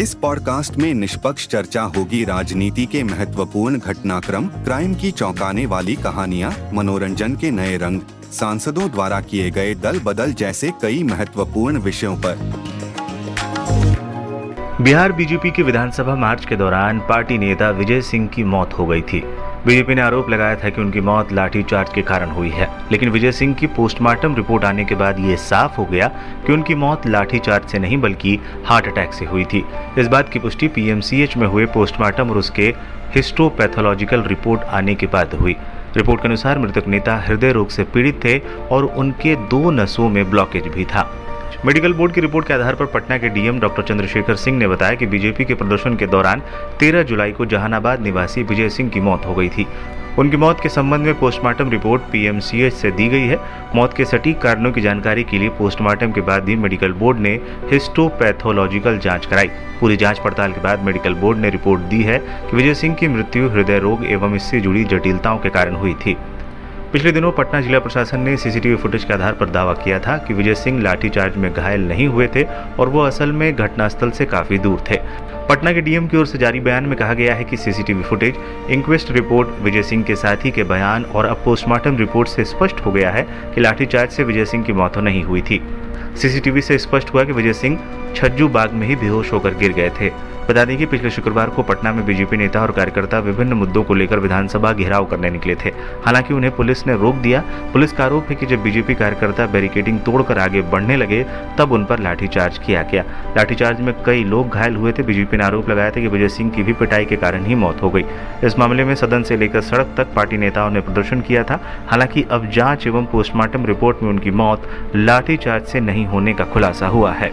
इस पॉडकास्ट में निष्पक्ष चर्चा होगी राजनीति के महत्वपूर्ण घटनाक्रम, क्राइम की चौंकाने वाली कहानियाँ, मनोरंजन के नए रंग, सांसदों द्वारा किए गए दल बदल जैसे कई महत्वपूर्ण विषयों पर। बिहार बीजेपी के विधानसभा मार्च के दौरान पार्टी नेता विजय सिंह की मौत हो गई थी। बीजेपी ने आरोप लगाया था कि उनकी मौत लाठीचार्ज के कारण हुई है, लेकिन विजय सिंह की पोस्टमार्टम रिपोर्ट आने के बाद ये साफ़ हो गया कि उनकी मौत लाठीचार्ज से नहीं बल्कि हार्ट अटैक से हुई थी। इस बात की पुष्टि पीएमसीएच में हुए पोस्टमार्टम और उसके हिस्टोपैथोलॉजिकल रिपोर्ट आने के बाद हुई। रिपोर्ट के अनुसार मृतक नेता हृदय रोग से पीड़ित थे और उनके दो नसों में ब्लॉकेज भी था। मेडिकल बोर्ड की रिपोर्ट के आधार पर पटना के डीएम डॉक्टर चंद्रशेखर सिंह ने बताया कि बीजेपी के प्रदर्शन के दौरान 13 जुलाई को जहानाबाद निवासी विजय सिंह की मौत हो गई थी। उनकी मौत के संबंध में पोस्टमार्टम रिपोर्ट पीएमसीएच से दी गई है। मौत के सटीक कारणों की जानकारी के लिए पोस्टमार्टम के बाद भी मेडिकल बोर्ड ने हिस्टोपैथोलॉजिकल जाँच कराई। पूरी जाँच पड़ताल के बाद मेडिकल बोर्ड ने रिपोर्ट दी है कि विजय सिंह की मृत्यु हृदय रोग एवं इससे जुड़ी जटिलताओं के कारण हुई थी। पिछले दिनों पटना जिला प्रशासन ने सीसीटीवी फुटेज के आधार पर दावा किया था कि विजय सिंह लाठीचार्ज में घायल नहीं हुए थे और वो असल में घटनास्थल से काफ़ी दूर थे। पटना के डीएम की ओर से जारी बयान में कहा गया है कि CCTV footage, inquest report, Vijay Singh के साथी के बयान और अब पोस्टमार्टम रिपोर्ट से स्पष्ट हो गया है कि लाठीचार्ज से विजय सिंह की मौत नहीं हुई थी। सीसीटीवी से स्पष्ट हुआ कि विजय सिंह छज्जू बाग में ही बेहोश होकर गिर गए थे। बता दें कि पिछले शुक्रवार को पटना में बीजेपी नेता और कार्यकर्ता विभिन्न मुद्दों को लेकर विधानसभा घेराव करने निकले थे। हालाँकि उन्हें पुलिस ने रोक दिया। पुलिस का आरोप है कि जब बीजेपी कार्यकर्ता बैरिकेडिंग तोड़कर आगे बढ़ने लगे, तब उन पर लाठीचार्ज किया गया। लाठीचार्ज में कई लोग घायल हुए थे। बीजेपी ने आरोप लगाया था कि विजय सिंह की भी पिटाई के कारण ही मौत हो गई। इस मामले में सदन से लेकर सड़क तक पार्टी नेताओं ने प्रदर्शन किया था। हालाँकि अब जाँच एवं पोस्टमार्टम रिपोर्ट में उनकी मौत लाठीचार्ज से नहीं होने का खुलासा हुआ है।